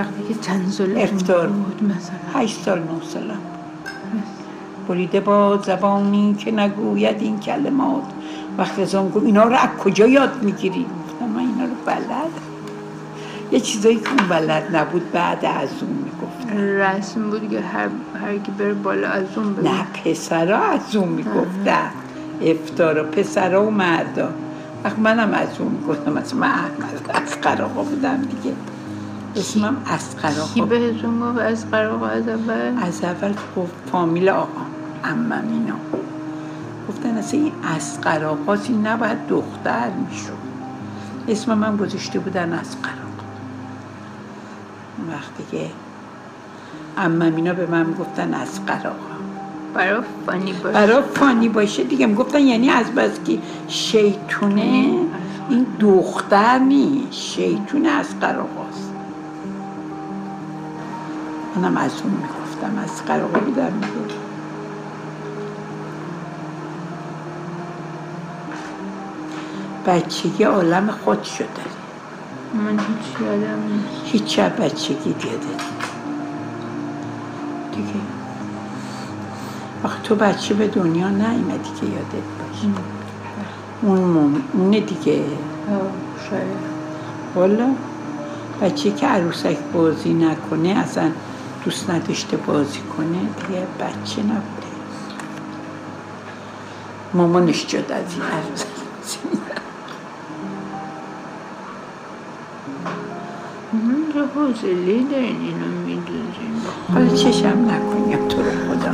یه چند سال افتار بود. مثلا. هشت سال نه سالم بریده با زبانی که نگوید این کلمات. وقت از آن گفت اینا رو از کجا یاد می‌گیری؟ گفتم من اینا رو بلد یه چیزایی که اون بلد نبود بعد از اون می‌گفت رسم بود که هر, هر کی بره بالا از اون بگه. نه پسرا از اون می‌گفتن. افتارا پسرا و مردا. وقت منم از اون می‌گفتم مثلا من از قراقا بودم دیگه. اسمم از کی قراقا بهتون گفت از قراق از اول؟ از اول گفت فامیل آقا امم اینا. گفتن اصلا این از قراقاست این نباید دختر می‌شد. اسم من گذاشته بودن از وقتی که امم اینا به من گفتن از برای فانی باشه. برای فانی باشه دیگه می‌گفتن یعنی از بس که شیطونه. این دختر نی شیطونه از قراقاست منم از اون می‌گفتم از قراقا بودم می‌گفتم بچگی عالم خود شده. من هیچ یادم نیست. هیچ بچگی یادت دیگه. آخه تو بچه به دنیا نیومدی که یادت باشه. اون مم... اونه دیگه. شاید. والا بچه که عروسک بازی نکنه اصلا دوست نداشته بازی کنه دیگه بچه نبوده. مامانش جد از این. من حوصله دارین اینو میدوزین حالا چشم نکنیم تو رو خدا.